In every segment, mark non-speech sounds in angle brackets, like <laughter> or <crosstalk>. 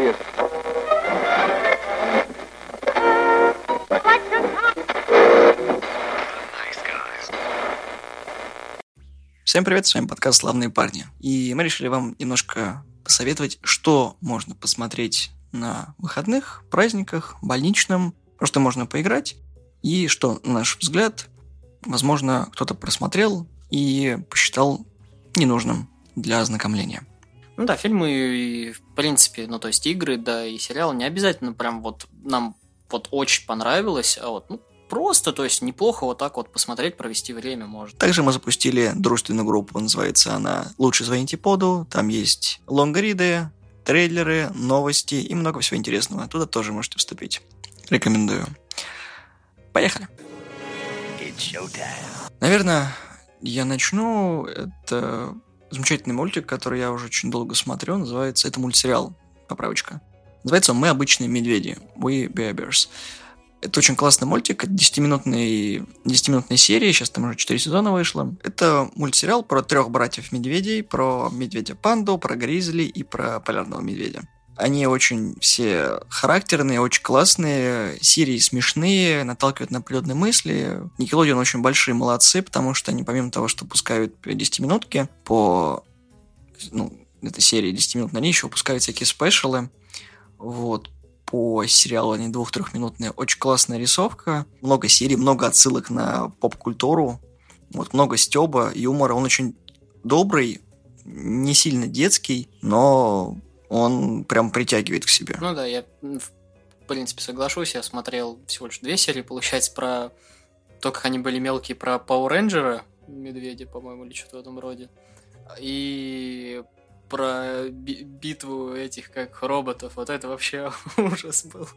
Поехали. Всем привет, с вами подкаст «Славные парни». И мы решили вам немножко посоветовать, что можно посмотреть на выходных, праздниках, больничном, про что можно поиграть, и что, на наш взгляд, возможно, кто-то просмотрел и посчитал ненужным для ознакомления. Ну да, фильмы и, в принципе, ну то есть игры, да, и сериалы не обязательно прям вот нам вот очень понравилось, а вот, ну, просто, то есть неплохо вот так вот посмотреть, провести время может. Также мы запустили дружественную группу, называется она «Лучше звоните поду», там есть лонгриды, трейлеры, новости и много всего интересного. Туда тоже можете вступить. Рекомендую. Поехали. Наверное, я начну. Это замечательный мультик, который я уже очень долго смотрю. Называется, это мультсериал, поправочка. Называется «Мы обычные медведи». We Bear Bears. Это очень классный мультик, 10-минутной, 10-минутной серии, сейчас там уже 4 сезона вышло. Это мультсериал про трех братьев-медведей, про медведя-панду, про гризли и про полярного медведя. Они очень все характерные, очень классные, серии смешные, наталкивают на определенные мысли. Никелодион очень большие молодцы, потому что они помимо того, что пускают 10-минутки по ну, этой серии 10 минут, ней еще выпускают всякие спешалы. Вот по сериалу, они двух-трехминутные. Очень классная рисовка, много серий, много отсылок на поп-культуру, вот много стеба, юмора. Он очень добрый, не сильно детский, но он прям притягивает к себе. Ну да, я в принципе соглашусь. Я смотрел всего лишь две серии, получается, про то, как они были мелкие, про Power Ranger, медведя, по-моему, или что-то в этом роде. И про би- битву этих как роботов. Вот это вообще <laughs> ужас был.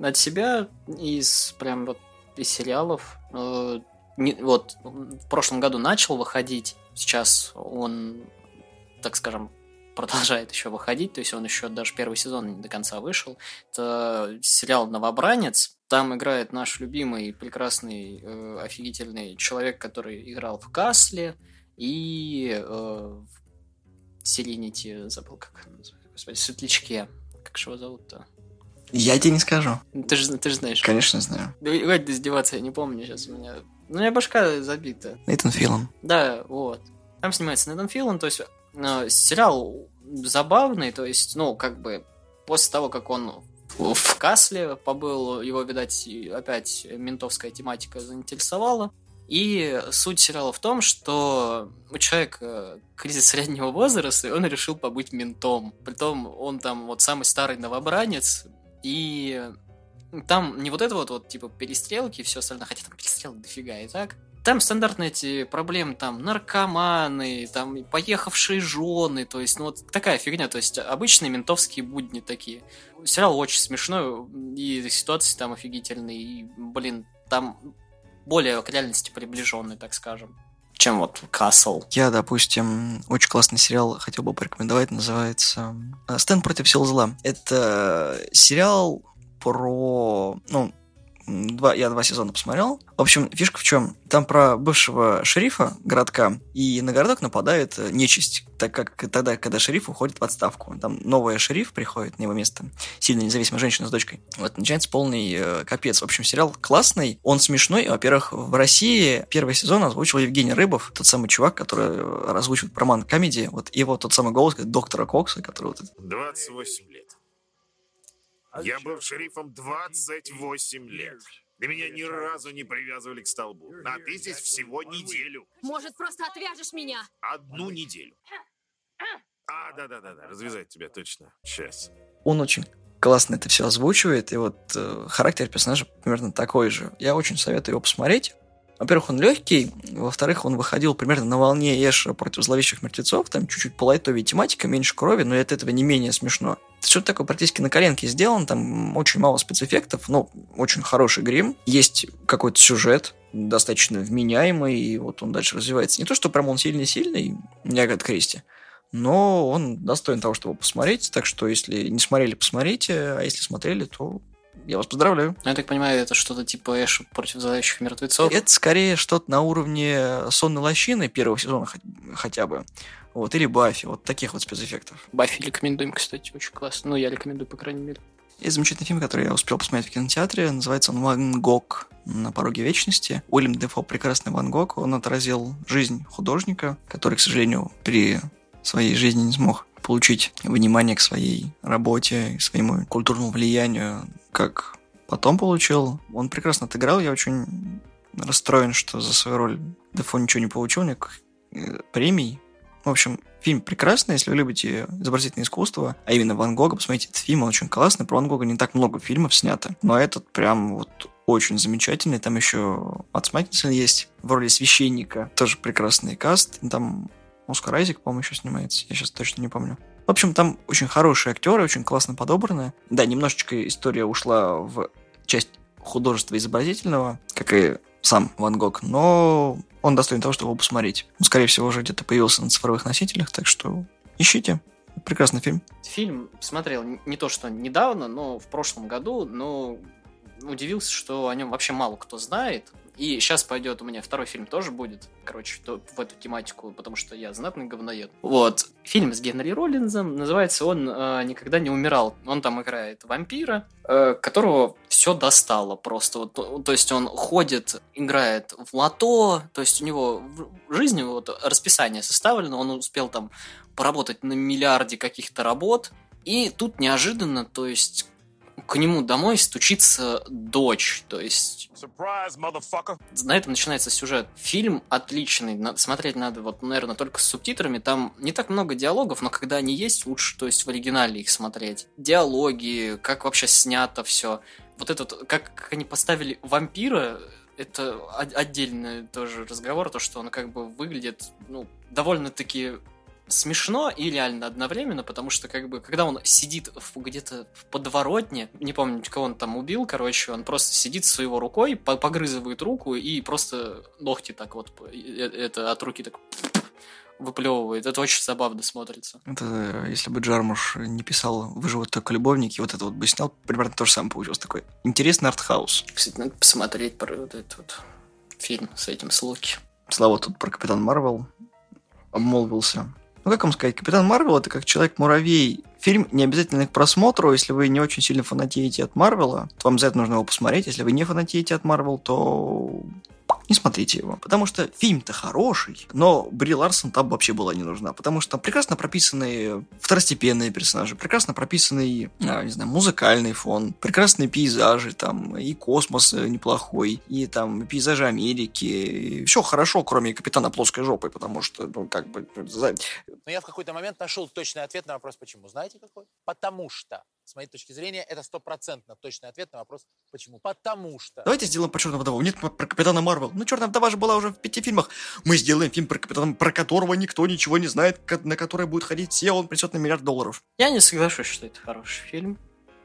От себя из прям вот из сериалов э, не, вот в прошлом году начал выходить, сейчас он, так скажем, продолжает еще выходить, то есть он еще даже первый сезон не до конца вышел. Это сериал «Новобранец». Там играет наш любимый, прекрасный, э, офигительный человек, который играл в «Касле» и э, в Селинити, забыл, как он называется, господи, Светлячке. Как же его зовут-то? Я тебе не скажу. Ты же, ты же знаешь. Конечно, знаю. Да хватит издеваться, я не помню сейчас у меня. Ну, у меня башка забита. Нейтан Филон. Да, вот. Там снимается Нейтан Филон, то есть сериал забавный, то есть, ну, как бы, после того, как он в, Касле побыл, его, видать, опять ментовская тематика заинтересовала. И суть сериала в том, что у человека кризис среднего возраста, и он решил побыть ментом. Притом он там вот самый старый новобранец, и там не вот это вот, вот типа перестрелки и все остальное, хотя там перестрелок дофига и так. Там стандартные эти проблемы, там наркоманы, там поехавшие жены, то есть, ну вот такая фигня, то есть обычные ментовские будни такие. Сериал очень смешной, и ситуации там офигительные, и, блин, там более к реальности приближенный, так скажем, чем вот Касл. Я, допустим, очень классный сериал хотел бы порекомендовать, называется «Стэн против сил зла». Это сериал про, ну, два, я два сезона посмотрел. В общем, фишка в чем? Там про бывшего шерифа городка, и на городок нападает нечисть, так как тогда, когда шериф уходит в отставку. Там новая шериф приходит на его место, сильно независимая женщина с дочкой. Вот, начинается полный э, капец. В общем, сериал классный, он смешной. Во-первых, в России первый сезон озвучил Евгений Рыбов, тот самый чувак, который озвучивает роман комедии. Вот его тот самый голос доктора Кокса, который вот... 28 лет. Я был шерифом 28 лет. Да меня ни разу не привязывали к столбу. А ты здесь всего неделю. Может, просто отвяжешь меня? Одну неделю. А, да-да-да, развязать тебя точно. Сейчас. Он очень классно это все озвучивает, и вот э, характер персонажа примерно такой же. Я очень советую его посмотреть. Во-первых, он легкий, во-вторых, он выходил примерно на волне Эша против зловещих мертвецов, там чуть-чуть полайтовее тематика, меньше крови, но и от этого не менее смешно. Что такое практически на коленке сделан, там очень мало спецэффектов, но очень хороший грим, есть какой-то сюжет, достаточно вменяемый, и вот он дальше развивается. Не то, что прям он сильный-сильный, не Агат Кристи, но он достоин того, чтобы посмотреть, так что если не смотрели, посмотрите, а если смотрели, то я вас поздравляю. Ну, я так понимаю, это что-то типа Эш против зловещих мертвецов? Это скорее что-то на уровне сонной лощины первого сезона хотя бы. Вот, или Баффи, вот таких вот спецэффектов. Баффи рекомендуем, кстати, очень классно. Ну, я рекомендую, по крайней мере. Есть замечательный фильм, который я успел посмотреть в кинотеатре. Называется он «Ван Гог на пороге вечности». Уильям Дефо прекрасный Ван Гог. Он отразил жизнь художника, который, к сожалению, при своей жизни не смог получить внимание к своей работе, своему культурному влиянию, как потом получил. Он прекрасно отыграл. Я очень расстроен, что за свою роль Дефо ничего не получил, никаких э, премий. В общем, фильм прекрасный, если вы любите изобразительное искусство, а именно Ван Гога, посмотрите этот фильм, он очень классный. Про Ван Гога не так много фильмов снято, но этот прям вот очень замечательный. Там еще Маккинсон есть в роли священника. Тоже прекрасный каст. Там Оскар Айзек, по-моему, еще снимается. Я сейчас точно не помню. В общем, там очень хорошие актеры, очень классно подобраны. Да, немножечко история ушла в часть художества изобразительного, как и сам Ван Гог, но он достоин того, чтобы его посмотреть. Он, скорее всего, уже где-то появился на цифровых носителях, так что ищите. Прекрасный фильм. Фильм смотрел не то, что недавно, но в прошлом году, но удивился, что о нем вообще мало кто знает. И сейчас пойдет у меня второй фильм тоже будет, короче, в эту тематику, потому что я знатный говноед. Вот. Фильм с Генри Роллинзом, называется он э, «Никогда не умирал». Он там играет вампира, э, которого все достало просто. Вот, то есть он ходит, играет в лото, то есть у него в жизни вот расписание составлено, он успел там поработать на миллиарде каких-то работ, и тут неожиданно, то есть к нему домой стучится дочь, то есть... Surprise, на этом начинается сюжет. Фильм отличный, надо, смотреть надо, вот, наверное, только с субтитрами. Там не так много диалогов, но когда они есть, лучше, то есть в оригинале их смотреть. Диалоги, как вообще снято все. Вот этот, как, как они поставили вампира, это отдельный тоже разговор, то, что он как бы выглядит, ну, довольно-таки смешно и реально одновременно, потому что как бы когда он сидит где-то в подворотне, не помню, кого он там убил, короче, он просто сидит своего рукой, погрызывает руку и просто ногти так вот э, это от руки так выплевывает. Это очень забавно смотрится. Это если бы Джармуш не писал «Выживут только любовники», вот это вот бы снял, примерно то же самое получилось. Такой интересный артхаус. Кстати, надо посмотреть про вот этот вот фильм с этим с Локи. Слава тут про Капитан Марвел обмолвился. Ну, как вам сказать, Капитан Марвел это как Человек-муравей. Фильм не обязательно к просмотру, если вы не очень сильно фанатеете от Марвела, то вам обязательно нужно его посмотреть. Если вы не фанатеете от Марвел, то не смотрите его. Потому что фильм-то хороший, но Бри Ларсон там вообще была не нужна. Потому что там прекрасно прописанные второстепенные персонажи, прекрасно прописанный, а, не знаю, музыкальный фон, прекрасные пейзажи, там, и космос неплохой, и там пейзажи Америки. Все хорошо, кроме Капитана Плоской Жопы, потому что, ну, как бы... Но я в какой-то момент нашел точный ответ на вопрос, почему. Знаете какой? Потому что с моей точки зрения, это стопроцентно точный ответ на вопрос, почему. Потому что... Давайте сделаем по Черному вдову. Нет, про Капитана Марвел. Ну, Черная вдова же была уже в пяти фильмах. Мы сделаем фильм про Капитана, про которого никто ничего не знает, на который будет ходить все, он придет на миллиард долларов. Я не соглашусь, что это хороший фильм.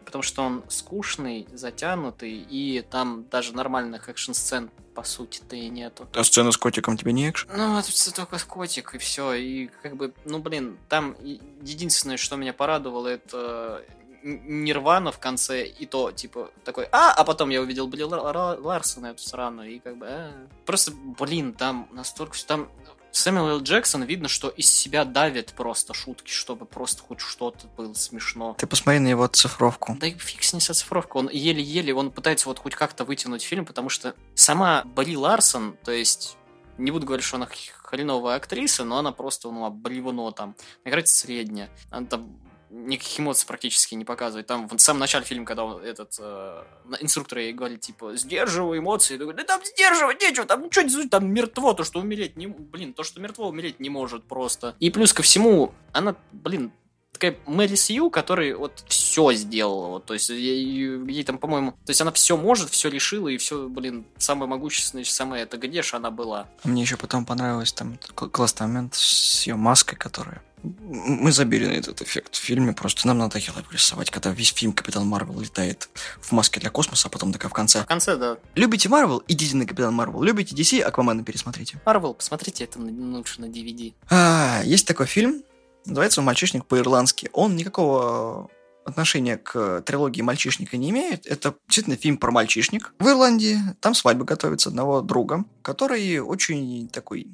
Потому что он скучный, затянутый, и там даже нормальных экшн-сцен по сути-то и нету. А сцена с котиком тебе не экшен? Ну, это только котик, и все. И как бы, ну блин, там единственное, что меня порадовало, это Нирвана в конце, и то, типа, такой, а, а потом я увидел Билли Ларсона эту сраную, и как бы, а. Просто, блин, там настолько, там Сэмюэл Джексон видно, что из себя давит просто шутки, чтобы просто хоть что-то было смешно. Ты посмотри на его цифровку. Да и фиг с ней со цифровкой. Он еле-еле, он пытается вот хоть как-то вытянуть фильм, потому что сама Бри Ларсон, то есть не буду говорить, что она хреновая актриса, но она просто, ну, обливано там. Играть средняя. Она там никаких эмоций практически не показывает. Там в самом начале фильма, когда он, этот э, инструктор ей говорит, типа, сдерживай эмоции. Я да там сдерживать нечего, там ничего не там мертво, то, что умереть не... Блин, то, что мертво умереть не может просто. И плюс ко всему, она, блин, такая Мэри Сью, который вот все сделала, вот, то есть ей, ей там, по-моему, то есть она все может, все решила, и все, блин, самая могущественная, самая это где же она была. Мне еще потом понравилось там классный момент с ее маской, которая мы забили на этот эффект в фильме, просто нам надо его рисовать, когда весь фильм Капитан Марвел летает в маске для космоса, а потом только в конце. В конце, да. Любите Марвел? Идите на Капитан Марвел. Любите DC? Аквамена пересмотрите. Марвел, посмотрите это лучше на DVD. А, есть такой фильм, называется он «Мальчишник по-ирландски». Он никакого отношения к трилогии «Мальчишника» не имеет. Это действительно фильм про мальчишник. В Ирландии там свадьба готовится одного друга, который очень такой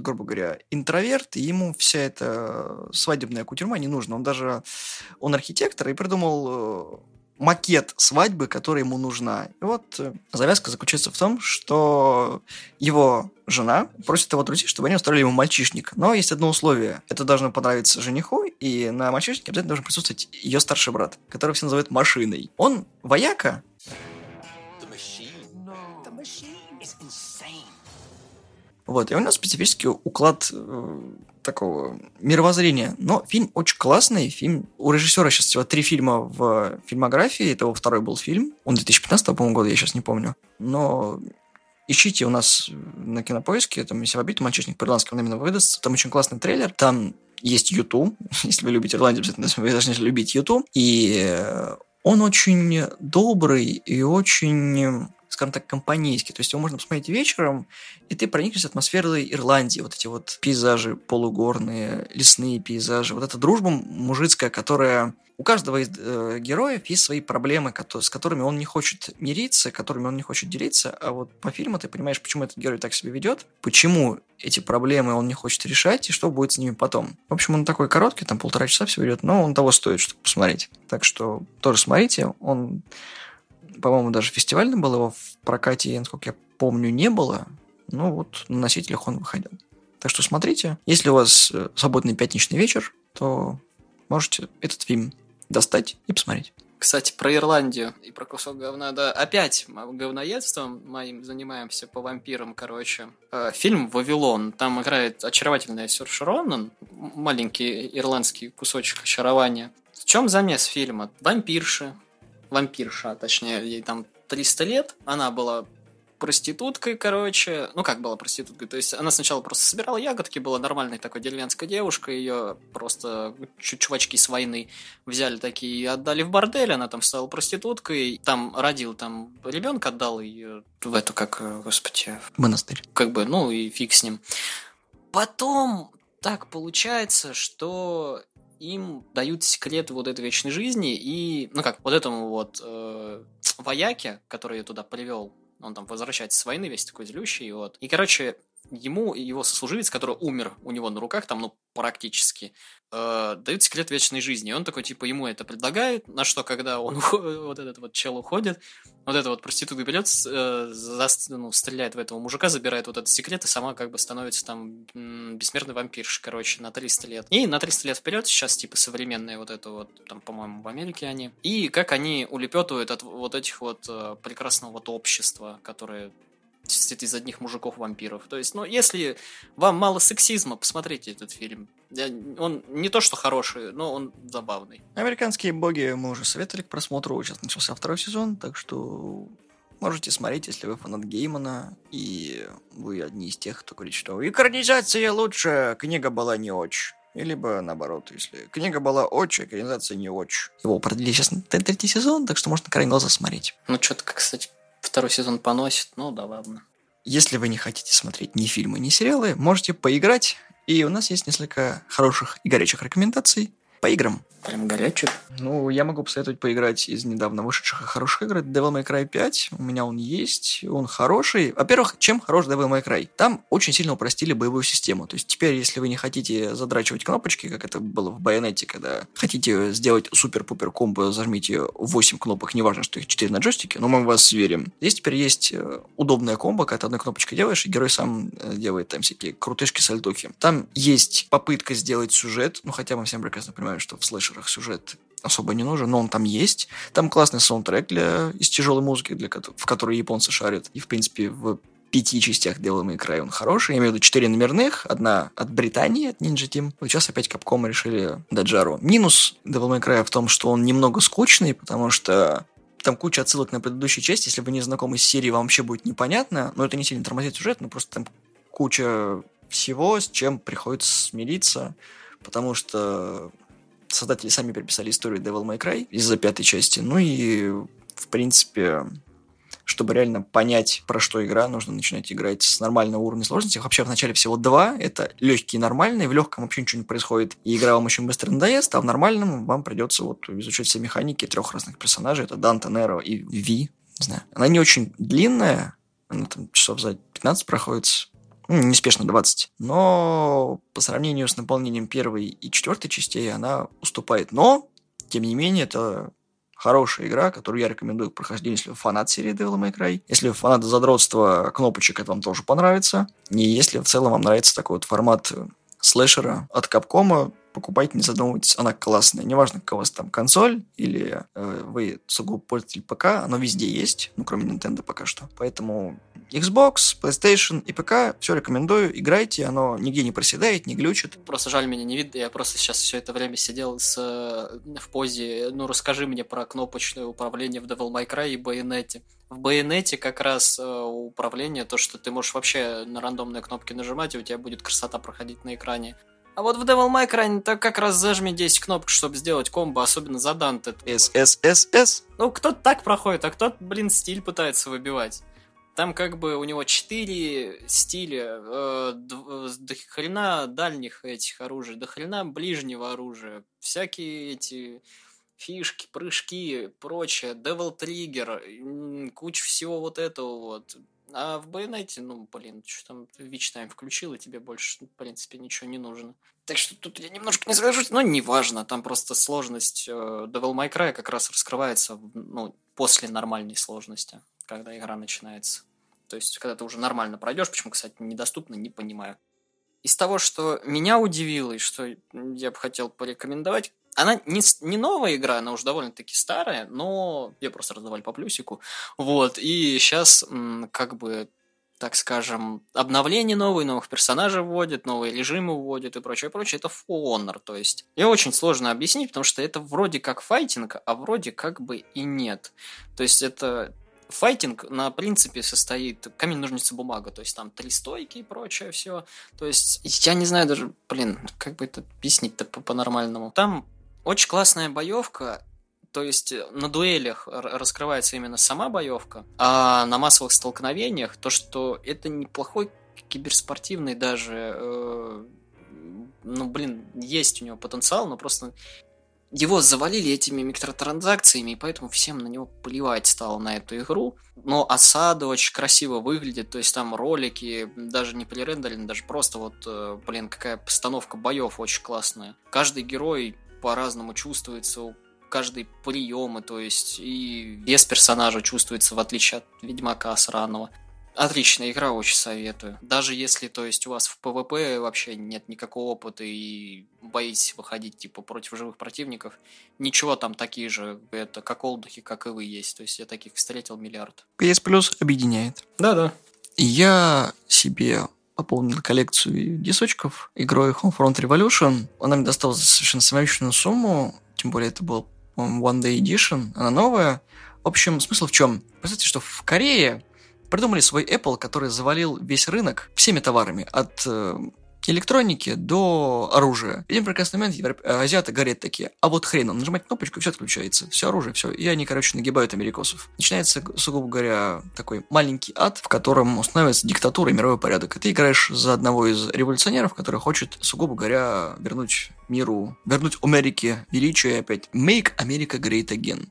грубо говоря, интроверт, и ему вся эта свадебная кутюрма не нужна. Он даже, он архитектор и придумал э, макет свадьбы, которая ему нужна. И вот э, завязка заключается в том, что его жена просит его друзей, чтобы они устроили ему мальчишник. Но есть одно условие. Это должно понравиться жениху, и на мальчишнике обязательно должен присутствовать ее старший брат, которого все называют машиной. Он вояка, Вот, и у него специфический уклад э, такого мировоззрения. Но фильм очень классный. Фильм у режиссера сейчас всего три фильма в фильмографии. Это его второй был фильм. Он 2015, по-моему, года, я сейчас не помню. Но ищите у нас на кинопоиске, там, если вобить, мальчишник по-ирландски, он именно выдаст. Там очень классный трейлер. Там есть YouTube. <laughs> Если вы любите Ирландию, обязательно вы должны любить YouTube. И он очень добрый и очень скажем так, компанейский. То есть его можно посмотреть вечером, и ты проникнешься атмосферой Ирландии. Вот эти вот пейзажи полугорные, лесные пейзажи. Вот эта дружба мужицкая, которая... У каждого из э, героев есть свои проблемы, с которыми он не хочет мириться, которыми он не хочет делиться. А вот по фильму ты понимаешь, почему этот герой так себя ведет, почему эти проблемы он не хочет решать, и что будет с ними потом. В общем, он такой короткий, там полтора часа всего идет, но он того стоит, чтобы посмотреть. Так что тоже смотрите, он по-моему, даже фестивальным был, его в прокате, насколько я помню, не было. Ну вот, на носителях он выходил. Так что смотрите. Если у вас э, свободный пятничный вечер, то можете этот фильм достать и посмотреть. Кстати, про Ирландию и про кусок говна, да, опять говноедством моим занимаемся по вампирам, короче. Э, фильм «Вавилон», там играет очаровательная Сюрш Роннан, маленький ирландский кусочек очарования. В чем замес фильма? Вампирши, вампирша, точнее, ей там 300 лет, она была проституткой, короче. Ну, как была проституткой? То есть она сначала просто собирала ягодки, была нормальной такой деревенской девушкой, ее просто чувачки с войны взяли такие и отдали в бордель, она там стала проституткой, там родил там ребенка, отдал ее в эту, как, господи... Монастырь. Как бы, ну и фиг с ним. Потом так получается, что им дают секреты вот этой вечной жизни, и, ну как, вот этому вот э, вояке, который я туда привел, он там возвращается с войны, весь такой злющий, вот. И, короче, ему его сослуживец, который умер у него на руках, там, ну, практически, э, дают секрет вечной жизни. И он такой, типа, ему это предлагает, на что, когда он <laughs> вот этот вот чел уходит, вот эта вот проститутка берет, э, за, ну, стреляет в этого мужика, забирает вот этот секрет и сама как бы становится там бессмертный вампирш, короче, на 300 лет. И на 300 лет вперед сейчас, типа, современные вот это вот, там, по-моему, в Америке они. И как они улепетывают от вот этих вот э, прекрасного вот общества, которое состоит из одних мужиков-вампиров. То есть, ну, если вам мало сексизма, посмотрите этот фильм. Он не то, что хороший, но он забавный. Американские боги мы уже советовали к просмотру. Сейчас начался второй сезон, так что можете смотреть, если вы фанат Геймана, и вы одни из тех, кто говорит, что экранизация лучше, книга была не очень. Либо наоборот, если книга была очень, экранизация не очень. Его продлили сейчас на третий сезон, так что можно крайне глаза смотреть. Ну, что-то, кстати, второй сезон поносит, ну да ладно. Если вы не хотите смотреть ни фильмы, ни сериалы, можете поиграть. И у нас есть несколько хороших и горячих рекомендаций по играм. Прям горячий. Ну, я могу посоветовать поиграть из недавно вышедших и хороших игр. Devil May Cry 5. У меня он есть. Он хороший. Во-первых, чем хорош Devil May Cry? Там очень сильно упростили боевую систему. То есть теперь, если вы не хотите задрачивать кнопочки, как это было в Байонете, когда хотите сделать супер-пупер комбо, зажмите 8 кнопок, неважно, что их 4 на джойстике, но мы вас верим. Здесь теперь есть э, удобная комбо, когда ты одной кнопочкой делаешь, и герой сам э, делает там всякие крутышки, сальдухи. Там есть попытка сделать сюжет, ну хотя мы всем прекрасно понимаем, что в слэшерах сюжет особо не нужен, но он там есть. Там классный саундтрек для, из тяжелой музыки, для, в которой японцы шарят. И, в принципе, в пяти частях Devil May Cry он хороший. Я имею в виду четыре номерных. Одна от Британии, от Ninja Team. Вот сейчас опять Capcom решили дать жару. Минус Devil May Cry в том, что он немного скучный, потому что там куча отсылок на предыдущую часть. Если вы не знакомы с серией, вам вообще будет непонятно. Но это не сильно тормозит сюжет, но просто там куча всего, с чем приходится смириться. Потому что создатели сами переписали историю Devil May Cry из-за пятой части. Ну и, в принципе, чтобы реально понять, про что игра, нужно начинать играть с нормального уровня сложности. Вообще, в начале всего два. Это легкий и нормальный. В легком вообще ничего не происходит. И игра вам очень быстро надоест, а в нормальном вам придется вот изучать все механики трех разных персонажей. Это Данте, Неро и Ви. Не знаю. Она не очень длинная. Она там часов за 15 проходит. Ну, неспешно 20. Но по сравнению с наполнением первой и четвертой частей она уступает. Но, тем не менее, это хорошая игра, которую я рекомендую к прохождению, если вы фанат серии Devil May Cry. Если вы фанат задротства кнопочек, это вам тоже понравится. И если в целом вам нравится такой вот формат слэшера от Капкома, покупайте, не задумывайтесь, она классная. Неважно, какая у вас там консоль или э, вы сугубо пользователь ПК, оно везде есть, ну, кроме Nintendo пока что. Поэтому Xbox, PlayStation и ПК, все рекомендую, играйте, оно нигде не проседает, не глючит. Просто жаль, меня не видно, я просто сейчас все это время сидел с, э, в позе, ну, расскажи мне про кнопочное управление в Devil May Cry и Байонете. В Байонете как раз э, управление, то, что ты можешь вообще на рандомные кнопки нажимать, и у тебя будет красота проходить на экране. А вот в Devil May Cry так как раз зажми 10 кнопок, чтобы сделать комбо, особенно за Данте. SSSS. Ну, кто-то так проходит, а кто-то, блин, стиль пытается выбивать. Там как бы у него четыре стиля, э, до хрена дальних этих оружий, до хрена ближнего оружия. Всякие эти фишки, прыжки, прочее, Devil Trigger, куча всего вот этого вот. А в Байонете, ну, блин, что там, Вич Тайм включил, и тебе больше, в принципе, ничего не нужно. Так что тут я немножко не свяжусь, но неважно, там просто сложность э, Devil May Cry как раз раскрывается, ну, после нормальной сложности, когда игра начинается. То есть, когда ты уже нормально пройдешь, почему, кстати, недоступно, не понимаю. Из того, что меня удивило и что я бы хотел порекомендовать, она не, не новая игра, она уже довольно-таки старая, но ее просто раздавали по плюсику. Вот, и сейчас как бы так скажем, обновления новые, новых персонажей вводят, новые режимы вводят и прочее, прочее. Это For Honor, то есть. И очень сложно объяснить, потому что это вроде как файтинг, а вроде как бы и нет. То есть это файтинг на принципе состоит камень, ножницы, бумага, то есть там три стойки и прочее все. То есть я не знаю даже, блин, как бы это объяснить-то по-нормальному. Там очень классная боевка, то есть на дуэлях раскрывается именно сама боевка, а на массовых столкновениях то, что это неплохой киберспортивный даже, э, ну блин, есть у него потенциал, но просто его завалили этими микротранзакциями, и поэтому всем на него плевать стало на эту игру. Но осада очень красиво выглядит, то есть там ролики даже не пререндерены, даже просто вот, э, блин, какая постановка боев очень классная. Каждый герой по-разному чувствуется, каждый приемы, то есть и вес персонажа чувствуется в отличие от Ведьмака сраного. Отличная игра, очень советую. Даже если, то есть, у вас в PvP вообще нет никакого опыта и боитесь выходить, типа, против живых противников, ничего там такие же, это как олдухи, как и вы есть. То есть, я таких встретил миллиард. PS Plus объединяет. Да-да. Я себе пополнил коллекцию дисочков игрой Homefront Revolution. Она мне досталась совершенно символичную сумму, тем более это был, One Day Edition, она новая. В общем, смысл в чем? Представьте, что в Корее придумали свой Apple, который завалил весь рынок всеми товарами, от э, электроники до оружия. В один прекрасный момент европ... Э, азиаты горят такие, а вот хрен, он нажимает кнопочку, и все отключается. Все оружие, все. И они, короче, нагибают америкосов. Начинается, сугубо говоря, такой маленький ад, в котором устанавливается диктатура и мировой порядок. И ты играешь за одного из революционеров, который хочет, сугубо говоря, вернуть миру, вернуть Америке величие и опять «Make America Great Again».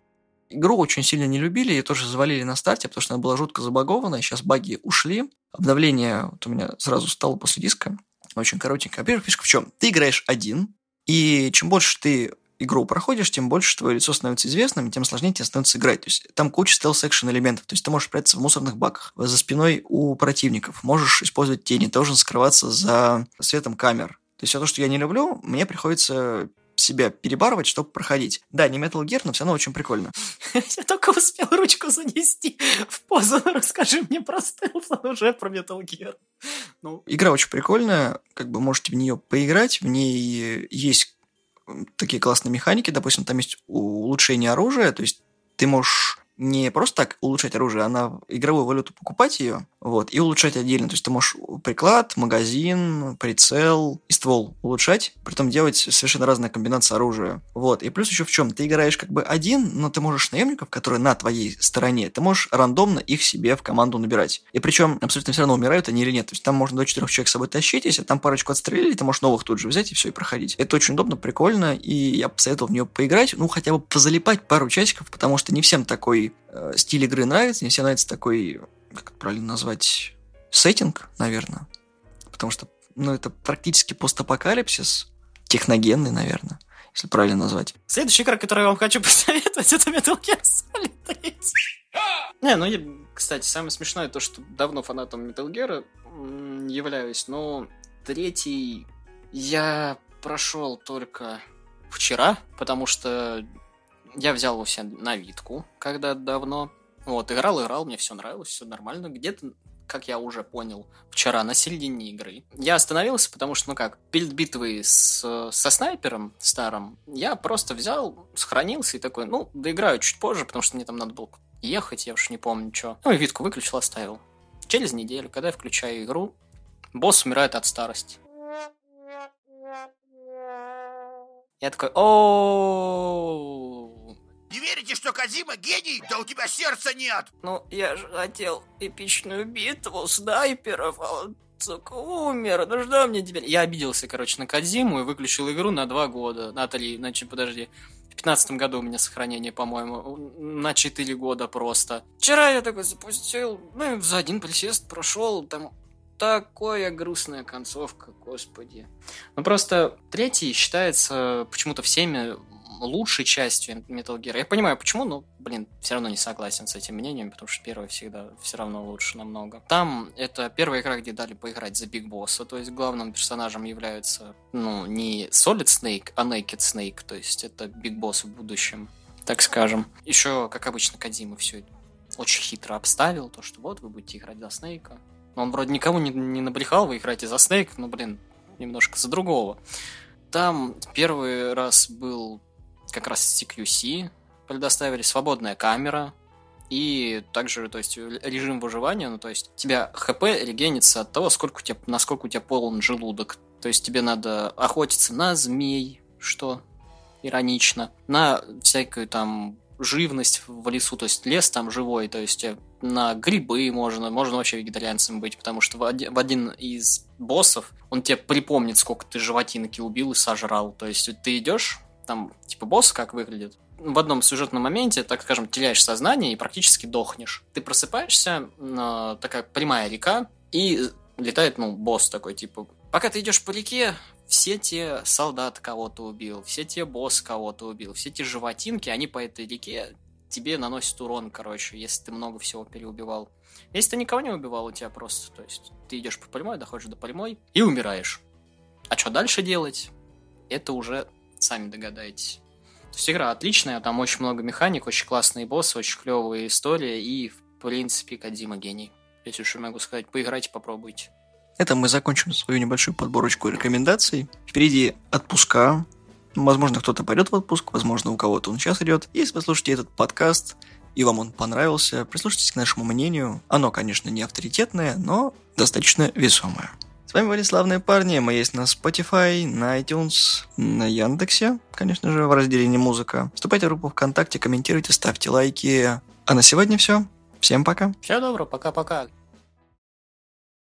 Игру очень сильно не любили и тоже завалили на старте, потому что она была жутко забагована. Сейчас баги ушли. Обновление вот у меня сразу стало после диска очень коротенько. Во-первых, фишка в чем? Ты играешь один, и чем больше ты игру проходишь, тем больше твое лицо становится известным, тем сложнее тебе становится играть. То есть там куча стелс-экшен элементов. То есть ты можешь прятаться в мусорных баках, за спиной у противников, можешь использовать тени, должен скрываться за светом камер. То есть все то, что я не люблю, мне приходится себя перебарывать, чтобы проходить. Да, не Metal Gear, но все равно очень прикольно. <laughs> Я только успел ручку занести в позу. <laughs> Расскажи мне про стелс, а уже про Metal Gear. Ну. Игра очень прикольная, как бы можете в нее поиграть, в ней есть такие классные механики, допустим, там есть улучшение оружия, то есть ты можешь не просто так улучшать оружие, а на игровую валюту покупать ее, вот, и улучшать отдельно. То есть ты можешь приклад, магазин, прицел и ствол улучшать, при этом делать совершенно разные комбинации оружия. Вот, и плюс еще в чем? Ты играешь как бы один, но ты можешь наемников, которые на твоей стороне, ты можешь рандомно их себе в команду набирать. И причем абсолютно все равно умирают они или нет. То есть там можно до четырех человек с собой тащить, если там парочку отстрелили, ты можешь новых тут же взять и все, и проходить. Это очень удобно, прикольно, и я посоветовал в нее поиграть, ну, хотя бы позалипать пару часиков, потому что не всем такой э, стиль игры нравится, мне всем нравится такой, как это правильно назвать, сеттинг, наверное. потому что, ну, это практически постапокалипсис, техногенный, наверное, если правильно назвать. Следующая игра, которую я вам хочу <laughs> посоветовать, это Metal Gear Solid 3. Не, ну, я, кстати, самое смешное то, что давно фанатом Metal Gear являюсь, но третий я прошел только вчера, потому что я взял его себе на витку, когда давно. Вот, играл, играл, мне все нравилось, все нормально. Где-то, как я уже понял, вчера на середине игры. Я остановился, потому что, ну как, перед битвой с, со снайпером старым, я просто взял, сохранился и такой, ну, доиграю чуть позже, потому что мне там надо было ехать, я уж не помню, что. Ну, и витку выключил, оставил. Через неделю, когда я включаю игру, босс умирает от старости. Я такой, о Не верите, что Казима гений? Да у тебя сердца нет! Ну, я же хотел эпичную битву снайперов, а он сука, умер. Ну что мне теперь? Я обиделся, короче, на Кадзиму и выключил игру на два года. На три, значит, подожди. В пятнадцатом году у меня сохранение, по-моему, на четыре года просто. Вчера я такой запустил, ну, за один присест прошел, там такая грустная концовка, господи. Ну просто третий считается почему-то всеми лучшей частью Metal Gear. Я понимаю, почему, но, блин, все равно не согласен с этим мнением, потому что первый всегда все равно лучше намного. Там это первая игра, где дали поиграть за Big Boss а, то есть главным персонажем является, ну, не Solid Snake, а Naked Snake, то есть это Big Boss в будущем, так скажем. Еще, как обычно, Кодзима все очень хитро обставил, то, что вот вы будете играть за Snake а. Но он вроде никому не, не набрехал, вы играете за Снейк, но, блин, немножко за другого. Там первый раз был как раз CQC, предоставили свободная камера, и также, то есть, режим выживания, ну, то есть, тебя ХП регенится от того, сколько у тебя, насколько у тебя полон желудок. То есть, тебе надо охотиться на змей, что иронично, на всякую там живность в лесу, то есть лес там живой, то есть э, на грибы можно, можно вообще вегетарианцем быть, потому что в один, в один из боссов он тебе припомнит, сколько ты животинки убил и сожрал. То есть ты идешь, там, типа, босс как выглядит, в одном сюжетном моменте, так скажем, теряешь сознание и практически дохнешь. Ты просыпаешься, э, такая прямая река, и летает, ну, босс такой, типа, пока ты идешь по реке, все те солдаты кого-то убил, все те босс кого-то убил, все те животинки, они по этой реке тебе наносят урон, короче, если ты много всего переубивал. Если ты никого не убивал, у тебя просто, то есть, ты идешь по прямой, доходишь до прямой и умираешь. А что дальше делать? Это уже сами догадаетесь. То есть игра отличная, там очень много механик, очень классные боссы, очень клевая история и, в принципе, Кадима гений. Если уж могу сказать, поиграйте, попробуйте. Это мы закончим свою небольшую подборочку рекомендаций. Впереди отпуска. Возможно, кто-то пойдет в отпуск, возможно, у кого-то он сейчас идет. Если послушаете этот подкаст, и вам он понравился, прислушайтесь к нашему мнению. Оно, конечно, не авторитетное, но достаточно весомое. Вами были славные парни. Мы есть на Spotify, на iTunes, на Яндексе, конечно же, в разделе «Не музыка». Вступайте в группу ВКонтакте, комментируйте, ставьте лайки. А на сегодня все. Всем пока. Всего доброго, пока-пока.